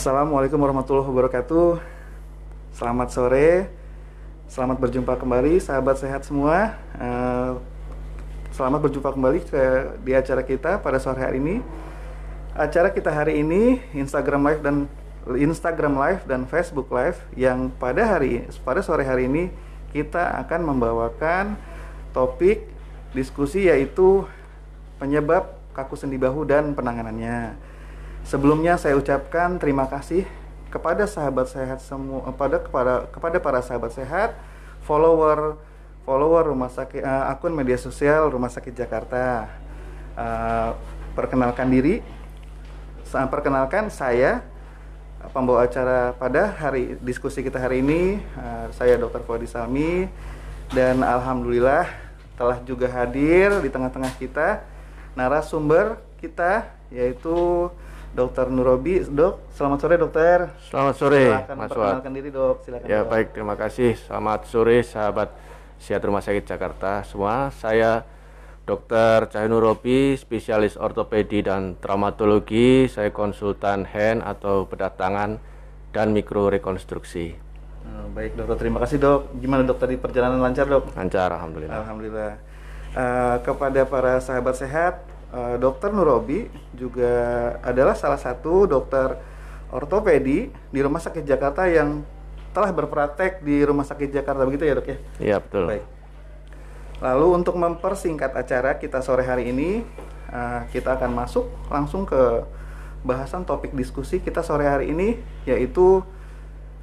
Assalamualaikum warahmatullahi wabarakatuh. Selamat sore, selamat berjumpa kembali sahabat sehat semua. Eh, selamat berjumpa kembali ke di acara kita pada sore hari ini. Acara kita hari ini Instagram Live dan Instagram Live dan Facebook Live yang pada hari pada sore hari ini kita akan membawakan topik diskusi yaitu penyebab kaku sendi bahu dan penanganannya. Sebelumnya saya ucapkan terima kasih kepada sahabat sehat semua pada kepada kepada para sahabat sehat, follower follower rumah sakit uh, akun media sosial Rumah Sakit Jakarta. Uh, perkenalkan diri. Saya perkenalkan saya pembawa acara pada hari diskusi kita hari ini uh, saya Dr. Fodi Salmi dan alhamdulillah telah juga hadir di tengah-tengah kita narasumber kita yaitu Dokter Nurobi, dok. Selamat sore dokter. Selamat sore, Silakan Mas perkenalkan Wad. diri dok. Silakan. Ya dok. baik, terima kasih. Selamat sore sahabat Sehat Rumah Sakit Jakarta semua. Saya Dr. Cahyo Robi, spesialis ortopedi dan traumatologi. Saya konsultan hand atau bedah tangan dan mikrorekonstruksi. Eh, baik dokter, terima kasih dok. Gimana dok tadi perjalanan lancar dok? Lancar, alhamdulillah. Alhamdulillah. Eh, kepada para sahabat sehat, eh, Dokter Nurobi juga adalah salah satu dokter ortopedi di Rumah Sakit Jakarta yang telah berpraktek di Rumah Sakit Jakarta begitu ya dok ya? Iya betul. Baik. Lalu untuk mempersingkat acara kita sore hari ini, eh, kita akan masuk langsung ke bahasan topik diskusi kita sore hari ini, yaitu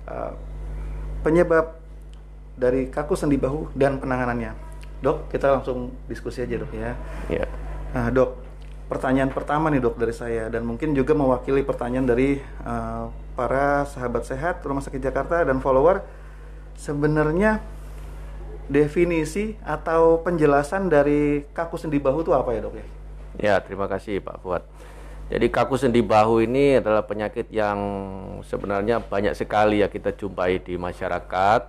eh, penyebab dari kaku sendi bahu dan penanganannya. Dok, kita langsung diskusi aja dok ya. Ya. Nah, dok, pertanyaan pertama nih dok dari saya dan mungkin juga mewakili pertanyaan dari eh, para sahabat sehat Rumah Sakit Jakarta dan follower. Sebenarnya definisi atau penjelasan dari kaku sendi bahu itu apa ya dok ya? Ya, terima kasih Pak Fuad. Jadi kaku sendi bahu ini adalah penyakit yang sebenarnya banyak sekali ya kita jumpai di masyarakat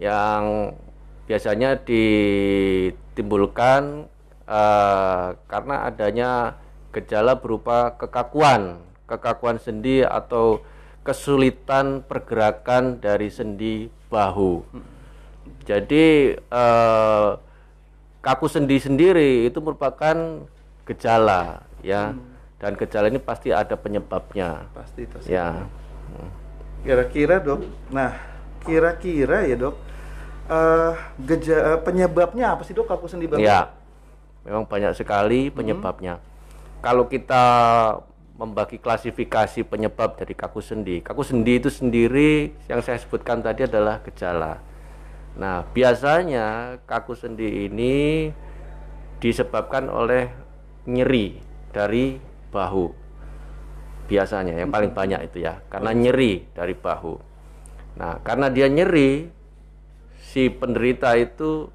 yang biasanya ditimbulkan eh, karena adanya gejala berupa kekakuan, kekakuan sendi atau kesulitan pergerakan dari sendi bahu. Jadi eh, kaku sendi sendiri itu merupakan gejala ya dan gejala ini pasti ada penyebabnya Pasti itu. ya Kira-kira dok, nah kira-kira ya dok, eh geja eh, penyebabnya apa sih dok kaku sendi bahu? ya memang banyak sekali penyebabnya. Kalau kita membagi klasifikasi penyebab dari kaku sendi kaku sendi itu sendiri yang saya sebutkan tadi adalah gejala. Nah biasanya kaku sendi ini disebabkan oleh nyeri dari bahu. Biasanya yang paling banyak itu ya karena nyeri dari bahu. Nah karena dia nyeri si penderita itu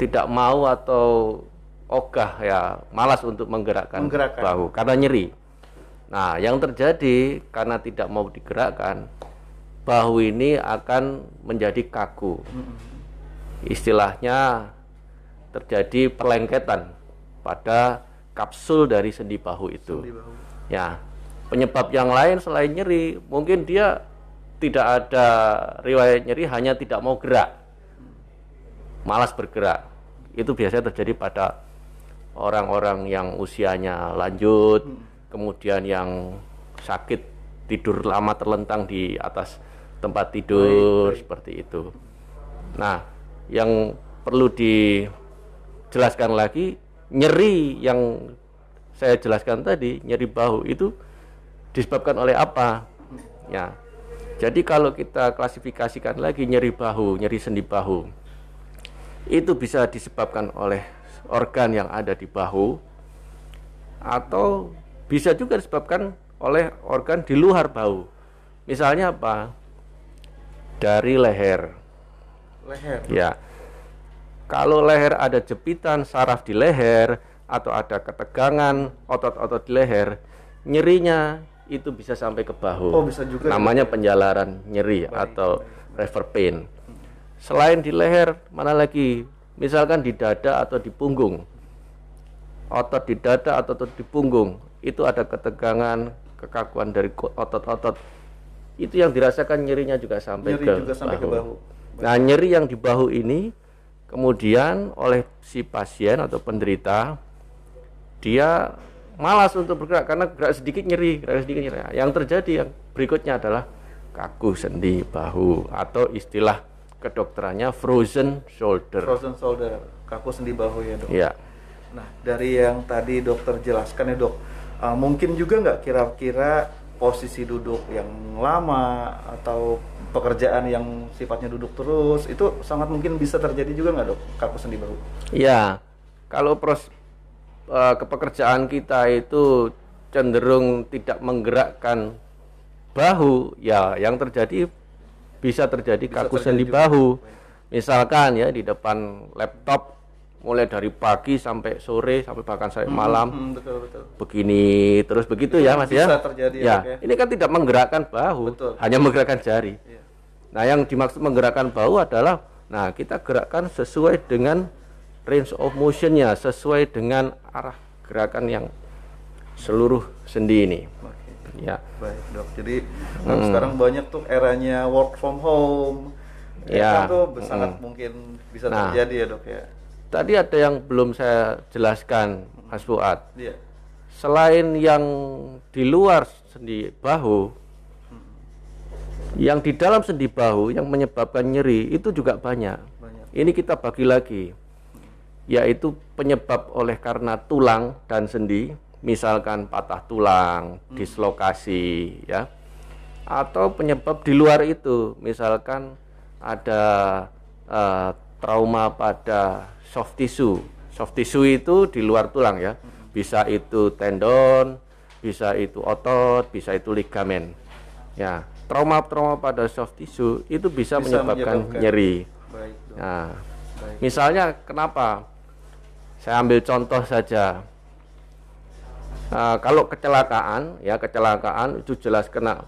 tidak mau atau ogah ya malas untuk menggerakkan, Menggerakkan. bahu karena nyeri nah yang terjadi karena tidak mau digerakkan bahu ini akan menjadi kaku istilahnya terjadi perlengketan pada kapsul dari sendi bahu itu. Sendi bahu. Ya, penyebab yang lain selain nyeri, mungkin dia tidak ada riwayat nyeri, hanya tidak mau gerak, malas bergerak. Itu biasanya terjadi pada orang-orang yang usianya lanjut, kemudian yang sakit tidur lama terlentang di atas tempat tidur seperti itu. Nah, yang perlu dijelaskan lagi nyeri yang saya jelaskan tadi, nyeri bahu itu disebabkan oleh apa? Ya. Jadi kalau kita klasifikasikan lagi nyeri bahu, nyeri sendi bahu. Itu bisa disebabkan oleh organ yang ada di bahu atau bisa juga disebabkan oleh organ di luar bahu. Misalnya apa? Dari leher. Leher. Ya. Kalau leher ada jepitan saraf di leher atau ada ketegangan otot-otot di leher, nyerinya itu bisa sampai ke bahu. Oh, bisa juga Namanya penjalaran nyeri atau rever pain. Selain di leher, mana lagi? Misalkan di dada atau di punggung. Otot di dada atau otot di punggung itu ada ketegangan, kekakuan dari otot-otot itu yang dirasakan nyerinya juga sampai Nyeri ke juga sampai ke bahu. Nah, nyeri yang di bahu ini kemudian oleh si pasien atau penderita dia malas untuk bergerak karena gerak sedikit nyeri, gerak sedikit nyeri. Nah, Yang terjadi yang berikutnya adalah kaku sendi bahu atau istilah kedokterannya frozen shoulder. Frozen shoulder, kaku sendi bahu ya dok. Ya. Nah, dari yang tadi dokter jelaskan ya dok, uh, mungkin juga nggak kira-kira posisi duduk yang lama atau pekerjaan yang sifatnya duduk terus itu sangat mungkin bisa terjadi juga nggak dok kaku sendi bahu? Ya, kalau pros eh, kepekerjaan kita itu cenderung tidak menggerakkan bahu, ya yang terjadi bisa terjadi kaku terjadi sendi bahu. Misalkan ya di depan laptop mulai dari pagi sampai sore sampai bahkan sampai malam Hmm, betul betul. begini terus begitu ya Mas ya. Bisa terjadi ya, ya. Ya. Ini kan tidak menggerakkan bahu, Betul. hanya menggerakkan jari. Iya. Nah, yang dimaksud menggerakkan bahu adalah nah kita gerakkan sesuai dengan range of motionnya, sesuai dengan arah gerakan yang seluruh sendi ini. Ya. Baik dok, jadi kan sekarang banyak tuh eranya work from home, Ya. kan tuh sangat mungkin bisa Nah. terjadi ya dok ya. Tadi ada yang belum saya jelaskan, Mas Fuad. Iya. Selain yang di luar sendi bahu, yang di dalam sendi bahu yang menyebabkan nyeri itu juga banyak. Banyak. Ini kita bagi lagi, yaitu penyebab oleh karena tulang dan sendi, misalkan patah tulang, dislokasi, ya, atau penyebab di luar itu, misalkan ada eh, trauma pada soft tissue. Soft tissue itu di luar tulang ya, bisa itu tendon, bisa itu otot, bisa itu ligamen. Ya, trauma-trauma pada soft tissue itu bisa, Bisa menyebabkan, menyebabkan. nyeri. Baik. Nah, Baik. misalnya kenapa? Saya ambil contoh saja. Nah, kalau kecelakaan, ya kecelakaan itu jelas kena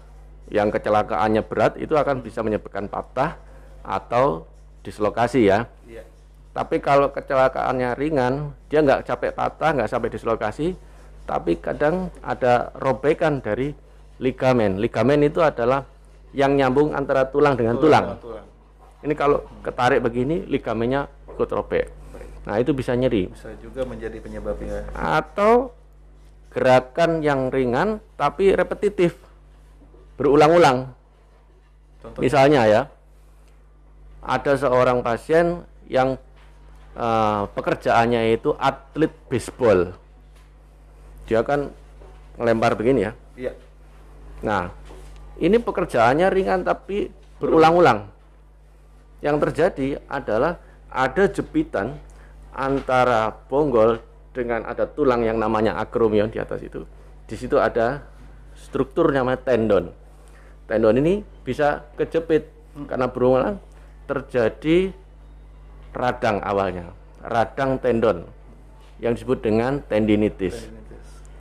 yang kecelakaannya berat itu akan bisa menyebabkan patah atau dislokasi ya. Iya. Tapi kalau kecelakaannya ringan, dia nggak capek patah, nggak sampai dislokasi, tapi kadang ada robekan dari ligamen. Ligamen itu adalah yang nyambung antara tulang dengan tulang. dengan tulang. Ini kalau ketarik begini, ligamennya ikut robek. Nah, itu bisa nyeri. Bisa juga menjadi penyebabnya. Atau gerakan yang ringan tapi repetitif. Berulang-ulang. Misalnya ya, ada seorang pasien yang eh, pekerjaannya itu atlet baseball. Dia kan ngelempar begini ya. Iya. Nah, ini pekerjaannya ringan tapi berulang-ulang. Yang terjadi adalah ada jepitan antara bonggol dengan ada tulang yang namanya akromion di atas itu. Di situ ada struktur namanya tendon. Tendon ini bisa kejepit karena berulang terjadi radang awalnya, radang tendon yang disebut dengan tendinitis.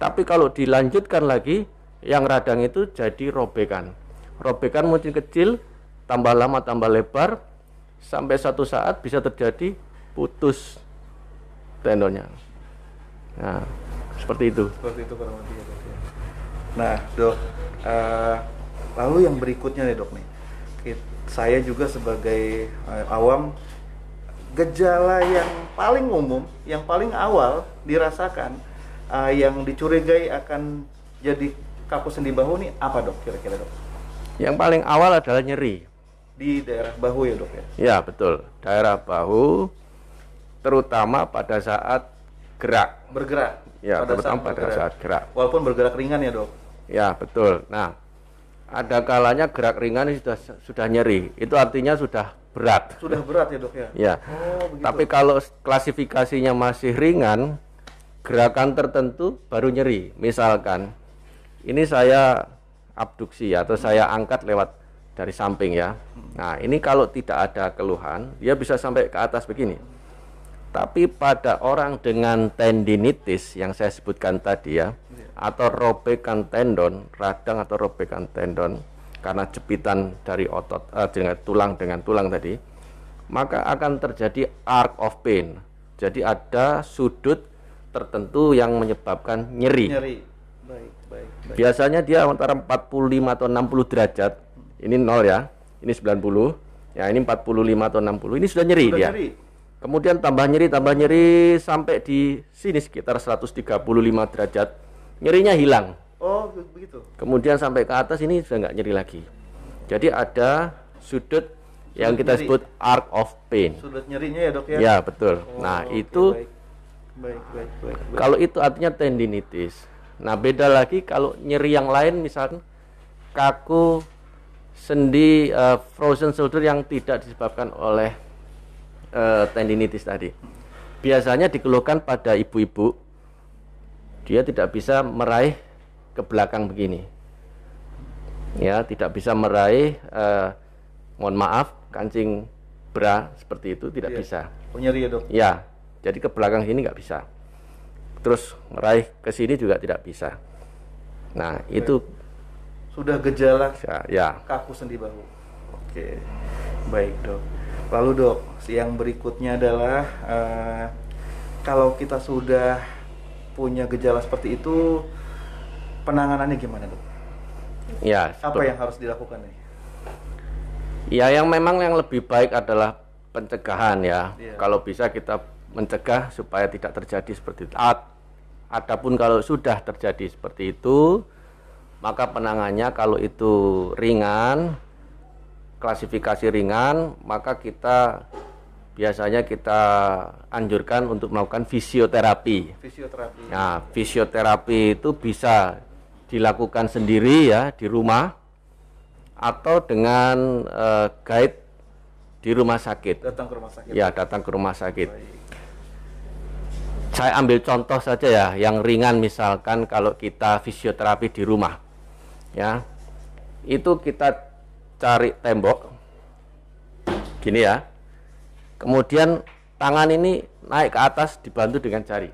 Tapi kalau dilanjutkan lagi, yang radang itu jadi robekan. Robekan mungkin kecil, tambah lama tambah lebar, sampai satu saat bisa terjadi putus tendonnya. Nah, seperti itu. Seperti itu kurang lebih ya dok ya. Nah dok, eh, lalu yang berikutnya nih dok nih, saya juga sebagai eh, awam gejala yang paling umum, yang paling awal dirasakan, eh, yang dicurigai akan jadi kaku sendi bahu nih apa dok kira-kira dok? Yang paling awal adalah nyeri. Di daerah bahu ya dok ya? Ya, betul. Daerah bahu terutama pada saat gerak. Bergerak. Ya, pada bergerak. saat gerak. Walaupun bergerak ringan ya dok. Ya, betul. Nah, ada kalanya gerak ringan sudah sudah nyeri. Itu artinya sudah berat. Sudah berat ya dok ya? Ya. Oh begitu. Tapi kalau klasifikasinya masih ringan, gerakan tertentu baru nyeri. Misalkan ini saya abduksi atau saya angkat lewat dari samping ya. Nah, ini kalau tidak ada keluhan, dia bisa sampai ke atas begini. Tapi pada orang dengan tendinitis yang saya sebutkan tadi ya, atau robekan tendon, radang atau robekan tendon karena jepitan dari otot eh, dengan tulang dengan tulang tadi, maka akan terjadi arc of pain. Jadi ada sudut tertentu yang menyebabkan nyeri. Nyeri. Baik, baik. Biasanya dia antara 45 atau 60 derajat. Ini 0 ya. Ini 90. Ya, ini 45 atau 60. Ini sudah nyeri Udah dia. nyeri. Kemudian tambah nyeri, tambah nyeri sampai di sini sekitar 135 derajat. Nyerinya hilang. Oh, begitu. Kemudian sampai ke atas ini sudah nggak nyeri lagi. Jadi ada sudut yang Sudut kita nyeri. sebut arc of pain. Sudut nyerinya ya, Dok ya. Ya, betul. Oh, nah, oke, itu baik. Baik, baik, baik. baik. kalau itu artinya tendinitis. Nah, beda lagi kalau nyeri yang lain misalkan kaku sendi eh, frozen shoulder yang tidak disebabkan oleh eh, tendinitis tadi. Biasanya dikeluhkan pada ibu-ibu dia tidak bisa meraih ke belakang begini. Ya, tidak bisa meraih eh, mohon maaf kancing bra seperti itu tidak Iya. bisa. Oh, nyeri ya, Dok. Ya, jadi ke belakang sini nggak bisa. Terus meraih ke sini juga tidak bisa. Nah, itu Sudah gejala ya, ya. kaku sendi bahu. Oke, baik dok. Lalu dok, yang berikutnya adalah eh, kalau kita sudah punya gejala seperti itu, penanganannya gimana dok? Ya, Apa yang harus dilakukan nih? ya yang memang yang lebih baik adalah pencegahan ya. Iya. Kalau bisa kita mencegah supaya tidak terjadi seperti itu. Ad- Adapun kalau sudah terjadi seperti itu, maka penangannya kalau itu ringan, klasifikasi ringan, maka kita biasanya kita anjurkan untuk melakukan fisioterapi. Fisioterapi. Nah, fisioterapi itu bisa dilakukan sendiri ya di rumah atau dengan eh, guide di rumah sakit. Datang ke rumah sakit. Ya, datang ke rumah sakit. Baik. Saya ambil contoh saja ya, yang ringan misalkan kalau kita fisioterapi di rumah. Ya. Itu kita cari tembok. Gini ya. Kemudian tangan ini naik ke atas dibantu dengan jari.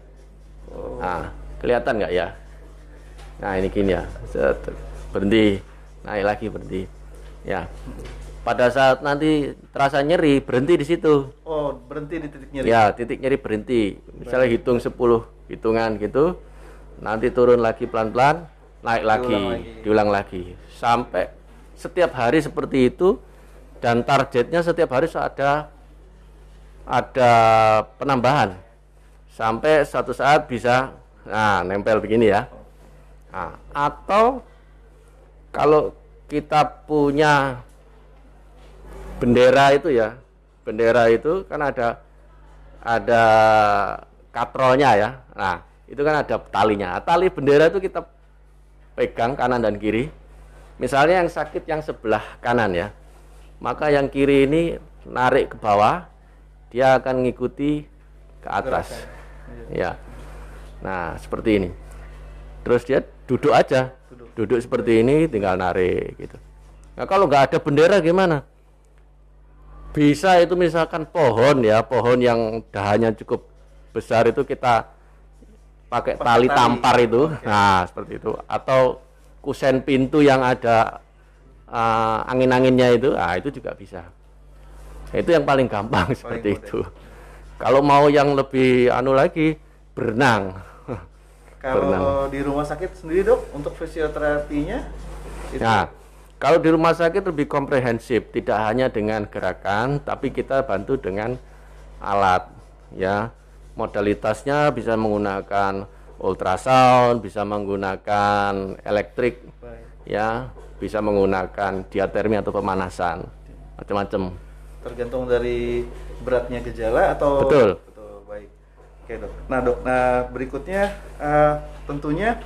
Nah, kelihatan nggak ya? Nah, ini gini ya. Berhenti, naik lagi berhenti. Ya. Pada saat nanti terasa nyeri, berhenti di situ. Oh, berhenti di titik nyeri. Ya, titik nyeri berhenti. Misalnya hitung 10 hitungan gitu. Nanti turun lagi pelan-pelan, naik lagi, Diulang lagi. diulang lagi. Sampai setiap hari seperti itu dan targetnya setiap hari ada ada penambahan. Sampai suatu saat bisa nah nempel begini ya. Nah, atau kalau kita punya bendera itu ya bendera itu kan ada ada katrolnya ya. Nah itu kan ada talinya. Tali bendera itu kita pegang kanan dan kiri. Misalnya yang sakit yang sebelah kanan ya. Maka yang kiri ini narik ke bawah dia akan mengikuti ke atas. Ya. Nah seperti ini. Terus dia duduk aja. Duduk. Seperti ini tinggal narik gitu. Nah kalau nggak ada bendera gimana? Bisa itu misalkan pohon ya pohon yang dahannya cukup besar itu kita pakai tali tali. tampar itu. Nah seperti itu. Atau kusen pintu yang ada ah, angin-anginnya itu ah itu juga bisa itu yang paling gampang seperti mudah. itu kalau mau yang lebih anu lagi berenang Kalau di rumah sakit sendiri dok, untuk fisioterapinya itu Nah, kalau di rumah sakit lebih komprehensif, tidak hanya dengan gerakan, tapi kita bantu dengan alat, ya. Modalitasnya bisa menggunakan ultrasound, bisa menggunakan elektrik, baik. ya, bisa menggunakan diatermi atau pemanasan, macam-macam. Tergantung dari beratnya gejala atau Betul. Betul, baik. Oke dok. Nah dok, nah berikutnya eh, tentunya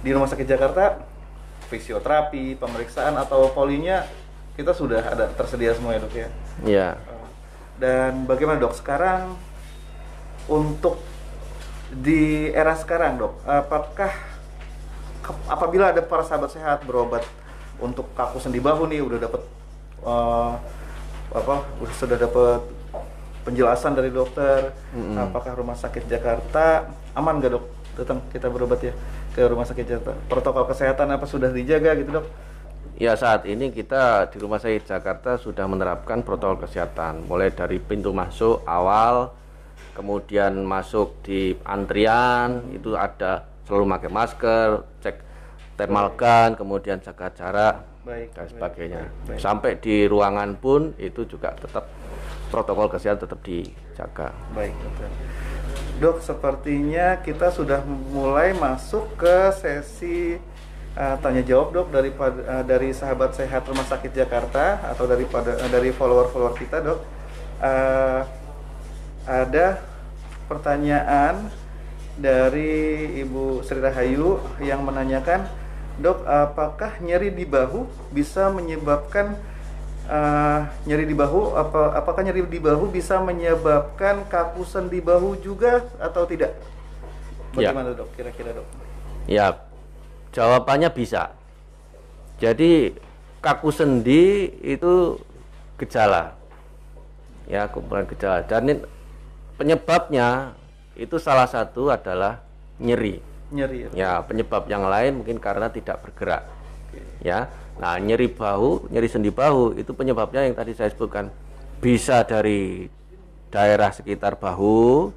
di Rumah Sakit Jakarta fisioterapi, pemeriksaan atau polinya kita sudah ada tersedia semua ya dok ya. Ya, Eh, Dan bagaimana dok sekarang untuk di era sekarang dok, apakah apabila ada para sahabat sehat berobat untuk kaku sendi bahu nih udah dapat eh, apa udah sudah dapat penjelasan dari dokter apakah rumah sakit Jakarta aman nggak dok? Datang kita berobat ya ke rumah sakit Jakarta. Protokol kesehatan apa sudah dijaga gitu dok? Ya saat ini kita di Rumah Sakit Jakarta sudah menerapkan protokol kesehatan. Mulai dari pintu masuk awal kemudian masuk di antrian itu ada selalu pakai masker cek thermal gun, kemudian jaga jarak Baik. dan sebagainya. baik, baik. Sampai di ruangan pun itu juga tetap protokol kesehatan tetap dijaga. Baik, dokter. Dok, sepertinya kita sudah mulai masuk ke sesi uh, tanya jawab, Dok, dari uh, dari sahabat sehat Rumah Sakit Jakarta atau daripada uh, dari follower-follower kita, Dok. Uh, ada pertanyaan dari Ibu Sri Rahayu yang menanyakan, "Dok, apakah nyeri di bahu bisa menyebabkan uh, nyeri di bahu apa apakah nyeri di bahu bisa menyebabkan kaku sendi bahu juga atau tidak? Ya. Bagaimana dok? Kira-kira dok? Ya, jawabannya bisa. Jadi kaku sendi itu gejala. Ya, kumpulan gejala. Dan penyebabnya itu salah satu adalah nyeri. Nyeri ya. Ya, penyebab yang lain mungkin karena tidak bergerak. Ya. Nah, nyeri bahu, nyeri sendi bahu itu penyebabnya yang tadi saya sebutkan bisa dari daerah sekitar bahu,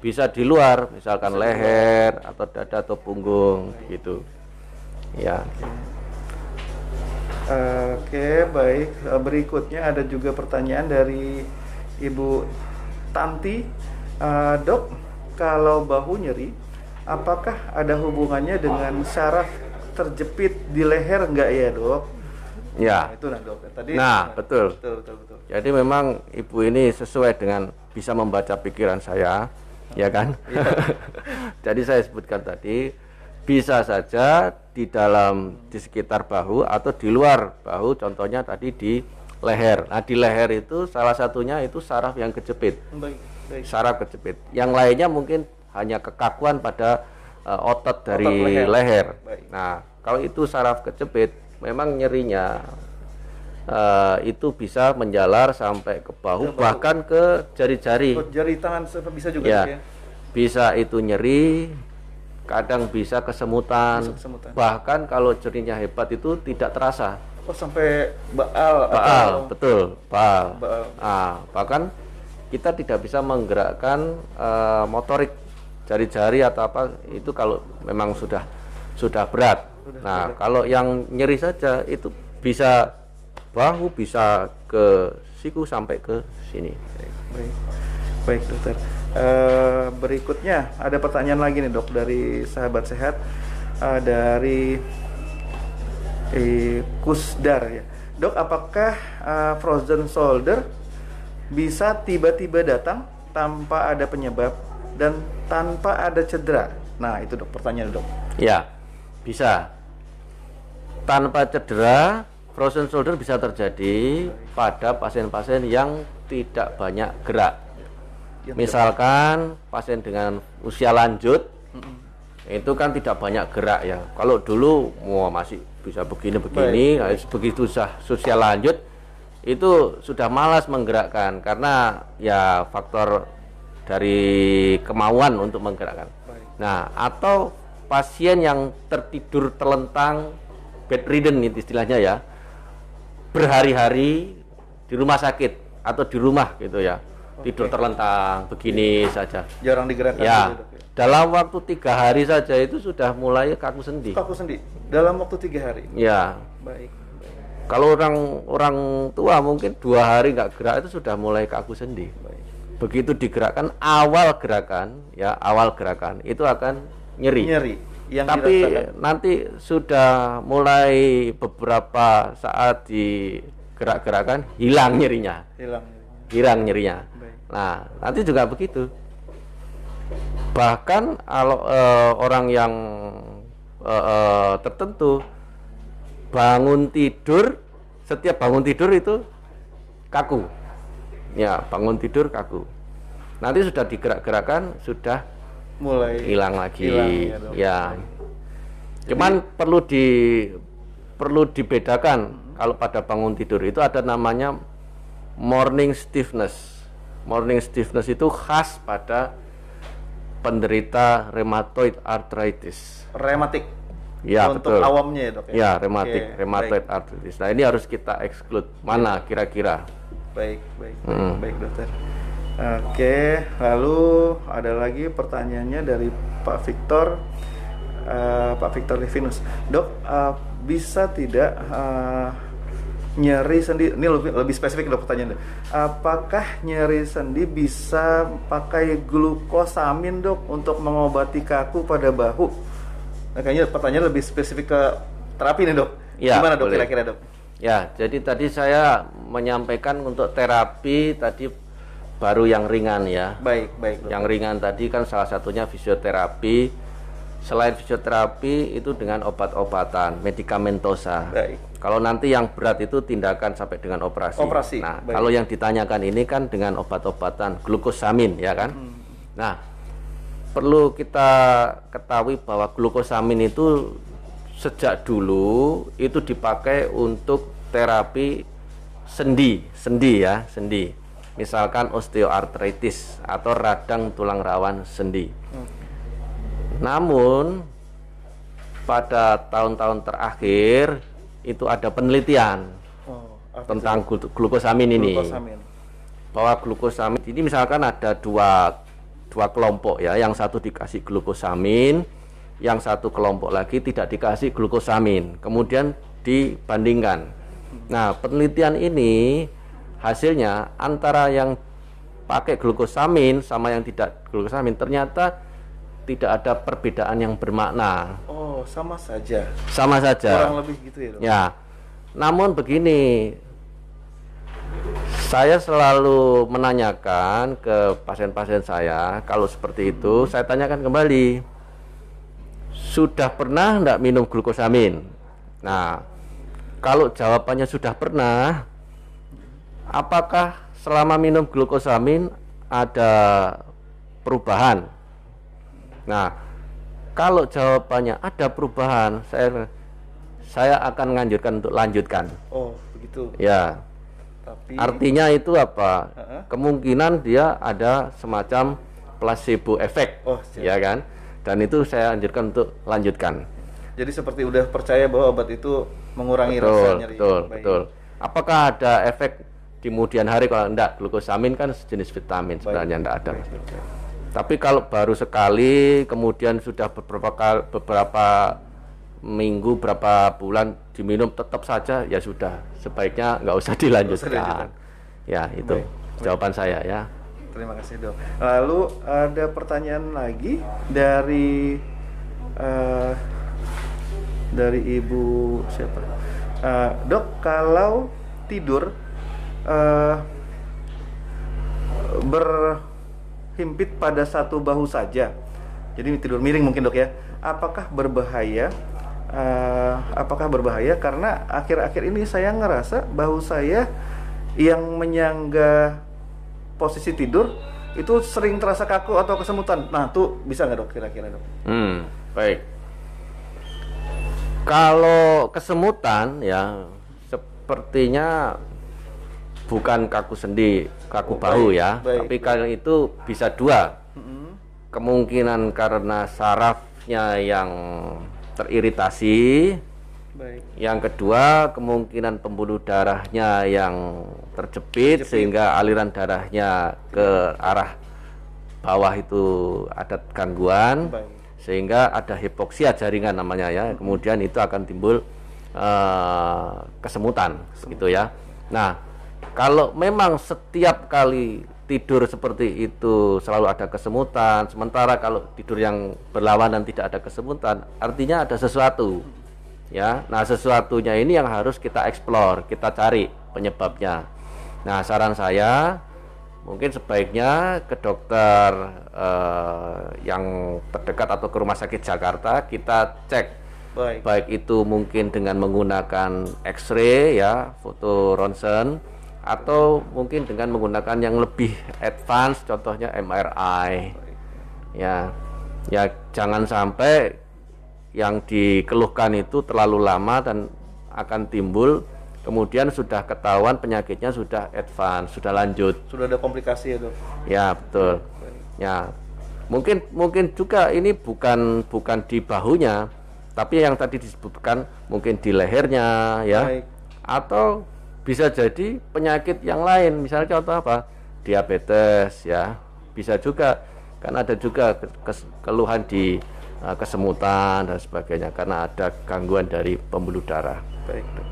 bisa di luar, misalkan leher atau dada atau punggung gitu. Ya. Oke, baik. Eh, Berikutnya ada juga pertanyaan dari Ibu Tanti. Eh, dok, kalau bahu nyeri, apakah ada hubungannya dengan syaraf terjepit di leher enggak ya, dok? Ya. Nah, itu nah, dok. Tadi Nah, betul. betul, betul, betul. Jadi memang ibu ini sesuai dengan bisa membaca pikiran saya, ya kan? Jadi saya sebutkan tadi bisa saja di dalam di sekitar bahu atau di luar bahu, contohnya tadi di leher. Nah, di leher itu salah satunya itu saraf yang kejepit, Baik, baik. saraf kejepit. Yang lainnya mungkin hanya kekakuan pada eh, otot dari leher. leher. Baik. Nah, kalau itu saraf kejepit, memang nyerinya eh, itu bisa menjalar sampai ke bahu, bahkan ke jari-jari. Oh, jari tangan bisa juga Ya, dok, ya? bisa itu nyeri, kadang bisa kesemutan, Bisa kesemutan. bahkan kalau nyerinya hebat itu tidak terasa. Oh sampai baal, Baal, atau betul, baal. Baal. Ah, bahkan kita tidak bisa menggerakkan eh, motorik jari-jari atau apa itu kalau memang sudah sudah berat. nah, kalau yang nyeri saja itu bisa bahu bisa ke siku sampai ke sini. Baik, baik dokter. Eh, berikutnya ada pertanyaan lagi nih dok dari sahabat sehat eh, dari eh, Kusdar ya. Dok, apakah eh, frozen shoulder bisa tiba-tiba datang tanpa ada penyebab dan tanpa ada cedera? Nah itu dok pertanyaan dok. Ya, bisa. Tanpa cedera, frozen shoulder bisa terjadi pada pasien-pasien yang tidak banyak gerak. Yang Misalkan pasien dengan usia lanjut, itu kan tidak banyak gerak ya. Kalau dulu wah, masih bisa begini-begini, begitu sudah usia lanjut, itu sudah malas menggerakkan karena ya faktor dari kemauan untuk menggerakkan. Baik. Nah, atau pasien yang tertidur terlentang bedridden itu istilahnya ya. Berhari-hari di rumah sakit atau di rumah gitu ya. Tidur terlentang begini saja. Jarang digerakkan Ya, gitu, ya. dalam waktu tiga hari saja itu sudah mulai kaku sendi. Kaku sendi dalam waktu tiga hari. Ya, Baik. baik. kalau orang orang tua mungkin dua hari nggak gerak itu sudah mulai kaku sendi. baik. Begitu digerakkan awal gerakan, ya awal gerakan itu akan nyeri. Nyeri yang Tapi dirasakan. nanti sudah mulai beberapa saat digerak-gerakan hilang nyerinya, hilang. hilang nyerinya. Baik. Nah, nanti juga begitu. Bahkan kalau eh, orang yang eh, eh, tertentu bangun tidur, setiap bangun tidur itu kaku. Ya, bangun tidur kaku. Nanti sudah digerak-gerakan sudah Mulai hilang lagi. Hilang, ya, ya. Cuman perlu di perlu dibedakan kalau pada bangun tidur itu ada namanya morning stiffness. Morning stiffness itu khas pada penderita rheumatoid arthritis. rematik. Ya, Untuk betul. awamnya ya, Dok Ya, rheumatic, Oke, rheumatoid arthritis. Nah, ini harus kita exclude. Mana kira-kira? Baik, baik, baik, Hmm. baik, dokter. Oke, lalu ada lagi pertanyaannya dari Pak Victor. eh, Pak Victor Livinus. Dok, eh, bisa tidak eh, nyeri sendi ini lebih, lebih spesifik dok pertanyaan apakah nyeri sendi bisa pakai glukosamin dok untuk mengobati kaku pada bahu nah, kayaknya pertanyaan lebih spesifik ke terapi nih dok Ya, gimana dok kira-kira dok Ya, jadi tadi saya menyampaikan untuk terapi tadi baru yang ringan ya. baik baik Yang ringan tadi kan salah satunya fisioterapi. Selain fisioterapi itu dengan obat-obatan, medikamentosa. Baik. Kalau nanti yang berat itu tindakan sampai dengan operasi. Operasi, Nah, baik. kalau yang ditanyakan ini kan dengan obat-obatan glukosamin ya kan. Hmm. Nah, perlu kita ketahui bahwa glukosamin itu sejak dulu itu dipakai untuk terapi sendi, sendi ya, sendi. Misalkan osteoartritis atau radang tulang rawan sendi. Namun pada tahun-tahun terakhir itu ada penelitian oh, tentang glu- glukosamin ini glukosamin bahwa glukosamin ini misalkan ada dua dua kelompok ya yang satu dikasih glukosamin yang satu kelompok lagi tidak dikasih glukosamin kemudian dibandingkan. Nah penelitian ini hasilnya antara yang pakai glukosamin sama yang tidak glukosamin ternyata tidak ada perbedaan yang bermakna. Oh sama saja. Sama saja. Kurang lebih gitu ya dok? Ya, namun begini, saya selalu menanyakan ke pasien-pasien saya, kalau seperti itu, saya tanyakan kembali, sudah pernah tidak minum glukosamin? Nah, kalau jawabannya sudah pernah, apakah selama minum glukosamin ada perubahan? Nah, kalau jawabannya ada perubahan, saya saya akan menganjurkan untuk lanjutkan. oh begitu Ya, tapi artinya itu apa? Heeh. Kemungkinan dia ada semacam placebo effect, Oh, siap. ya kan? Dan itu saya anjurkan untuk lanjutkan. jadi seperti udah percaya bahwa obat itu mengurangi rasa Betul, nyeri betul, Baik. betul. Apakah ada efek di kemudian hari kalau enggak? Glukosamin kan sejenis vitamin sebenarnya enggak ada. Baik, baik. Tapi kalau baru sekali, kemudian sudah beberapa kali, beberapa minggu, berapa bulan diminum tetap saja, ya sudah. Sebaiknya nggak usah dilanjutkan. dilanjutkan. Ya itu jawaban saya ya. Terima kasih dok. Lalu ada pertanyaan lagi dari eh, dari ibu siapa? Eh, dok, kalau tidur eh, berhimpit pada satu bahu saja, jadi tidur miring mungkin dok ya, apakah berbahaya? Eh, apakah berbahaya? Karena akhir-akhir ini saya ngerasa bahu saya yang menyangga posisi tidur itu sering terasa kaku atau kesemutan. Nah, tuh bisa nggak dok kira-kira dok? Hmm, baik. Kalau kesemutan ya sepertinya bukan kaku sendi, kaku Oh, bahu baik, ya. baik, Tapi kalau itu bisa dua. Kemungkinan karena sarafnya yang teriritasi, Baik. yang kedua kemungkinan pembuluh darahnya yang terjepit, sehingga aliran darahnya ke arah bawah itu ada gangguan. Baik. sehingga ada hipoksia jaringan namanya ya. Kemudian itu akan timbul eh, kesemutan. gitu ya. Nah kalau memang setiap kali tidur seperti itu selalu ada kesemutan sementara kalau tidur yang berlawanan tidak ada kesemutan artinya ada sesuatu ya nah sesuatunya ini yang harus kita explore kita cari penyebabnya. Nah saran saya mungkin sebaiknya ke dokter eh, yang terdekat atau ke rumah sakit Jakarta kita cek. Baik. baik itu mungkin dengan menggunakan X-ray ya foto ronsen atau mungkin dengan menggunakan yang lebih advance contohnya MRI ya ya jangan sampai yang dikeluhkan itu terlalu lama dan akan timbul kemudian sudah ketahuan penyakitnya sudah advance sudah lanjut. Sudah ada komplikasi ya dok? ya betul. Ya. Mungkin mungkin juga ini bukan bukan di bahunya tapi yang tadi disebutkan mungkin di lehernya ya. Baik. atau bisa jadi penyakit yang lain misalnya contoh apa? Diabetes ya. Bisa juga kan ada juga keluhan di kesemutan dan sebagainya karena ada gangguan dari pembuluh darah. Baik dok.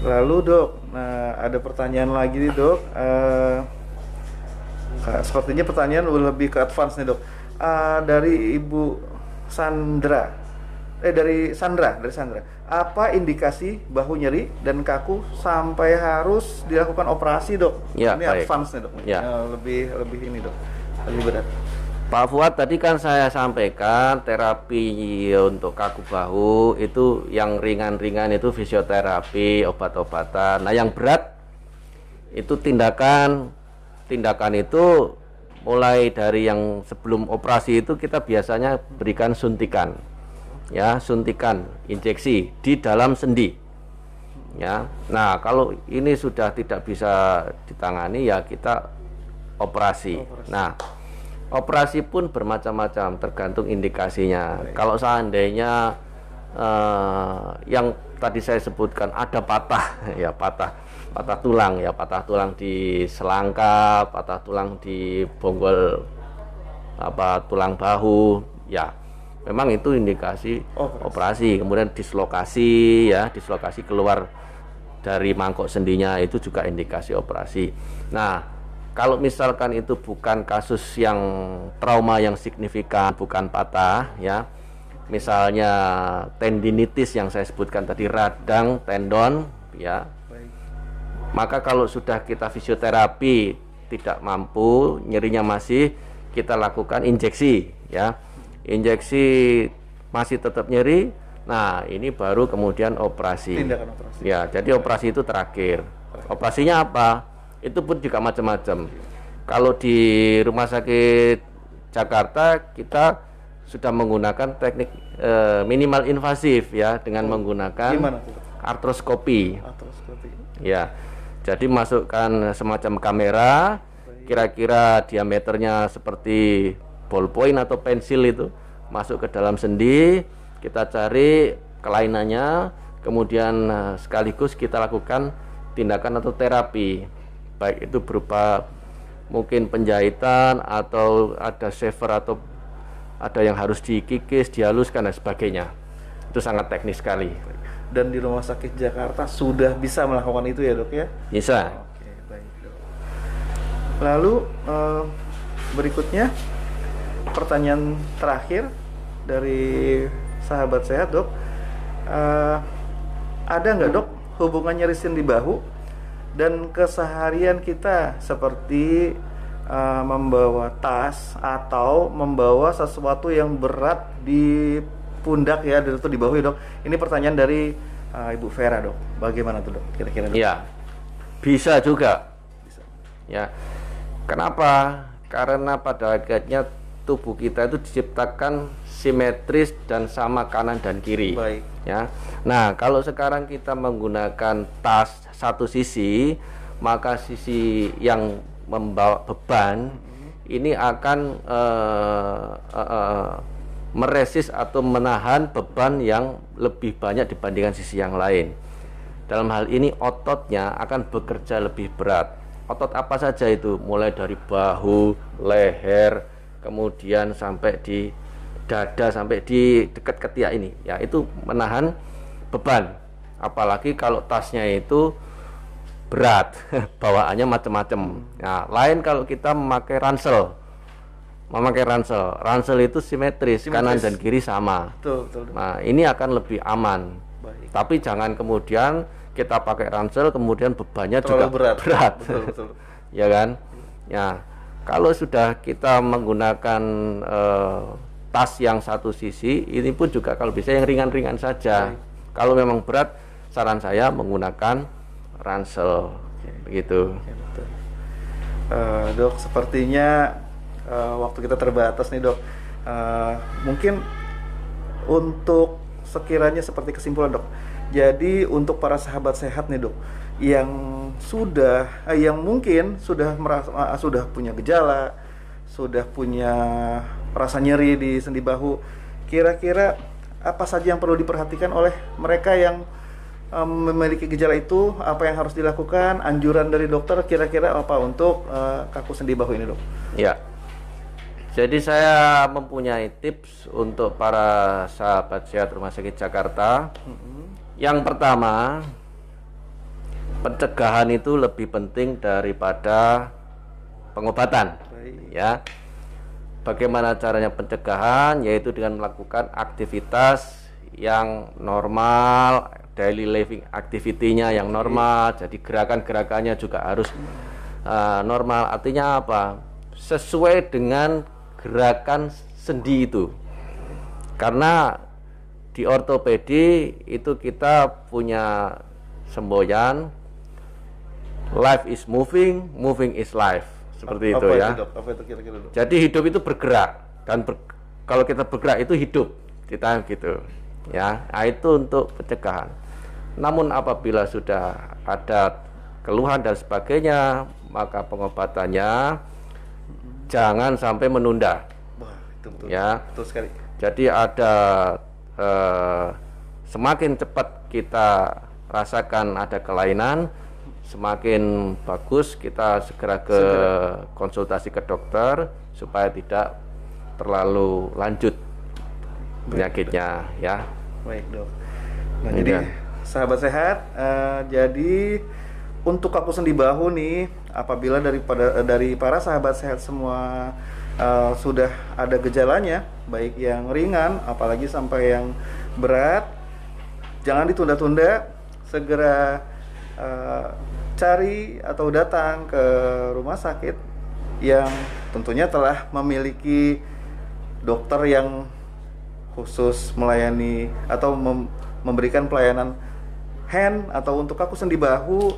Lalu dok, nah ada pertanyaan lagi nih dok. Uh, sepertinya pertanyaan lebih ke advance nih dok. Uh, dari Ibu Sandra, eh dari Sandra, dari Sandra. Apa indikasi bahu nyeri dan kaku sampai harus dilakukan operasi dok? Ya, ini baik. advance nih dok. Ya. Uh, lebih lebih ini dok, lebih berat. Pak Fuad tadi kan saya sampaikan terapi untuk kaku bahu itu yang ringan-ringan itu fisioterapi, obat-obatan. Nah, yang berat itu tindakan tindakan itu mulai dari yang sebelum operasi itu kita biasanya berikan suntikan. Ya, suntikan injeksi di dalam sendi. Ya. Nah, kalau ini sudah tidak bisa ditangani ya kita operasi. Nah, operasi pun bermacam-macam tergantung indikasinya. Kalau seandainya eh, yang tadi saya sebutkan ada patah, ya patah, patah tulang ya patah tulang di selangkap, patah tulang di bonggol apa tulang bahu, ya memang itu indikasi Operasi. operasi. Kemudian dislokasi ya, dislokasi keluar dari mangkok sendinya itu juga indikasi operasi. Nah, kalau misalkan itu bukan kasus yang trauma yang signifikan, bukan patah ya. Misalnya tendinitis yang saya sebutkan tadi radang tendon ya. Maka kalau sudah kita fisioterapi tidak mampu, nyerinya masih kita lakukan injeksi ya. Injeksi masih tetap nyeri. Nah, ini baru kemudian operasi. Tindakan operasi. Ya, jadi operasi itu terakhir. Operasinya apa? Itu pun juga macam-macam. Kalau di rumah sakit Jakarta kita sudah menggunakan teknik eh, minimal invasif ya dengan menggunakan Gimana tuh? dok? artroskopi. Artroskopi. Ya. Jadi masukkan semacam kamera kira-kira diameternya seperti ballpoint atau pensil itu masuk ke dalam sendi, kita cari kelainannya, kemudian eh, sekaligus kita lakukan tindakan atau terapi. Baik itu berupa mungkin penjahitan atau ada shaver atau ada yang harus dikikis, dihaluskan dan sebagainya. Itu sangat teknis sekali. Dan di rumah sakit Jakarta sudah bisa melakukan itu ya dok ya? Bisa. Oke, baik dok. Lalu eh, berikutnya pertanyaan terakhir dari sahabat sehat dok, Eh, ada nggak dok hubungan nyeri sendi bahu dan keseharian kita seperti eh, membawa tas atau membawa sesuatu yang berat di pundak ya dan itu di bahu ya dok. Ini pertanyaan dari eh, Ibu Vera dok. Bagaimana tuh dok? Kira-kira dok? Ya. Bisa juga. Bisa. Ya. Kenapa? Karena pada akhirnya tubuh kita itu diciptakan simetris dan sama kanan dan kiri. Baik. Ya. Nah, kalau sekarang kita menggunakan tas satu sisi, maka sisi yang membawa beban ini akan eh, eh, eh, meresis atau menahan beban yang lebih banyak dibandingkan sisi yang lain. Dalam hal ini ototnya akan bekerja lebih berat. Otot apa saja itu? Mulai dari bahu, leher, kemudian sampai di dada sampai di dekat ketiak ini. Ya, itu menahan beban. Apalagi kalau tasnya itu berat, bawaannya macam-macam. Nah, lain kalau kita memakai ransel. Memakai ransel. Ransel itu simetris, kanan Simetris. dan kiri sama. Betul, betul. dok. Nah, ini akan lebih aman. Baik. Tapi jangan kemudian kita pakai ransel kemudian bebannya Terlalu juga berat. berat. Betul, betul. ya kan? Ya. Kalau sudah kita menggunakan eh, tas yang satu sisi, ini pun juga kalau bisa yang ringan-ringan saja. Kalau memang berat, saran saya menggunakan ransel. Begitu. Oke, betul. Eh, dok, sepertinya eh, waktu kita terbatas nih dok. Eh, mungkin untuk sekiranya seperti kesimpulan dok. Jadi untuk para sahabat sehat nih dok, yang sudah, eh, yang mungkin sudah merasa, eh, sudah punya gejala, sudah punya rasa nyeri di sendi bahu, kira-kira apa saja yang perlu diperhatikan oleh mereka yang em, memiliki gejala itu apa yang harus dilakukan anjuran dari dokter kira-kira apa untuk eh, kaku sendi bahu ini dok Ya. Jadi saya mempunyai tips untuk para sahabat sehat Rumah Sakit Jakarta. Yang pertama, pencegahan itu lebih penting daripada pengobatan. Baik. Ya. Bagaimana caranya pencegahan? Yaitu dengan melakukan aktivitas yang normal, daily living activity-nya yang normal. Jadi gerakan-gerakannya juga harus uh, normal. Artinya apa? Sesuai dengan gerakan sendi itu. Karena di ortopedi itu kita punya semboyan life is moving, moving is life. Seperti itu Apa ya. dok? Apa itu kira-kira? Jadi hidup itu bergerak dan ber- kalau kita bergerak itu hidup kita gitu ya. Nah, itu untuk pencegahan. Namun apabila sudah ada keluhan dan sebagainya, maka pengobatannya jangan sampai menunda Wah, itu betul. ya. Betul sekali. Jadi ada eh, semakin cepat kita rasakan ada kelainan, semakin bagus kita segera ke konsultasi ke dokter supaya tidak terlalu lanjut penyakitnya ya. Baik dok. Nah Iya. jadi sahabat sehat, eh, jadi untuk aku sendi bahu nih, apabila daripada eh, dari para sahabat sehat semua eh, sudah ada gejalanya, baik yang ringan, apalagi sampai yang berat, jangan ditunda-tunda, segera eh, cari atau datang ke rumah sakit yang tentunya telah memiliki dokter yang khusus melayani atau mem- memberikan pelayanan hand atau untuk aku sendi bahu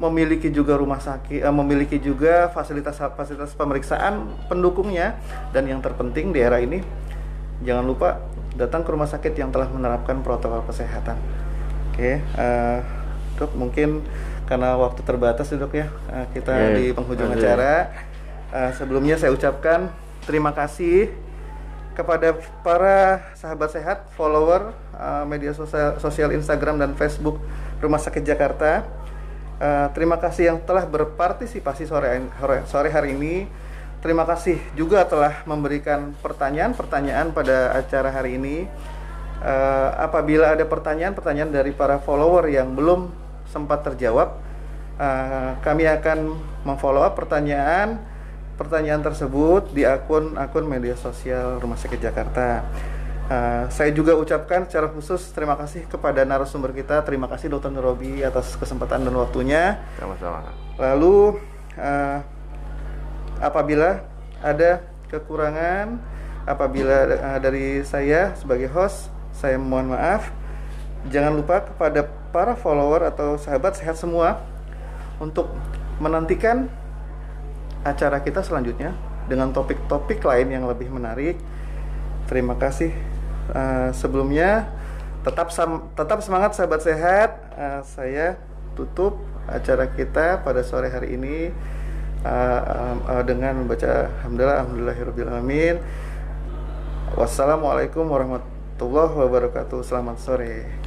memiliki juga rumah sakit eh, memiliki juga fasilitas-fasilitas pemeriksaan pendukungnya dan yang terpenting di era ini jangan lupa datang ke rumah sakit yang telah menerapkan protokol kesehatan. Oke, eh, dok mungkin karena waktu terbatas ya dok ya eh, kita Iya, di penghujung iya. acara. Eh, sebelumnya saya ucapkan terima kasih kepada para sahabat sehat, follower uh, media sosial, sosial Instagram dan Facebook Rumah Sakit Jakarta. Uh, terima kasih yang telah berpartisipasi sore sore- hari ini. Terima kasih juga telah memberikan pertanyaan-pertanyaan pada acara hari ini. Uh, apabila ada pertanyaan-pertanyaan dari para follower yang belum sempat terjawab, uh, kami akan memfollow up pertanyaan pertanyaan tersebut di akun-akun media sosial Rumah Sakit Jakarta. Uh, saya juga ucapkan secara khusus terima kasih kepada narasumber kita. Terima kasih Dr. Nurobi atas kesempatan dan waktunya. Sama-sama. Lalu uh, apabila ada kekurangan, apabila uh, dari saya sebagai host, saya mohon maaf. Jangan lupa kepada para follower atau sahabat sehat semua untuk menantikan acara kita selanjutnya dengan topik-topik lain yang lebih menarik. Terima kasih uh, sebelumnya. Tetap sam- tetap semangat sahabat sehat. Uh, saya tutup acara kita pada sore hari ini uh, uh, uh, dengan membaca alhamdulillah alhamdulillahirobbilalamin. Wassalamualaikum warahmatullahi wabarakatuh. Selamat sore.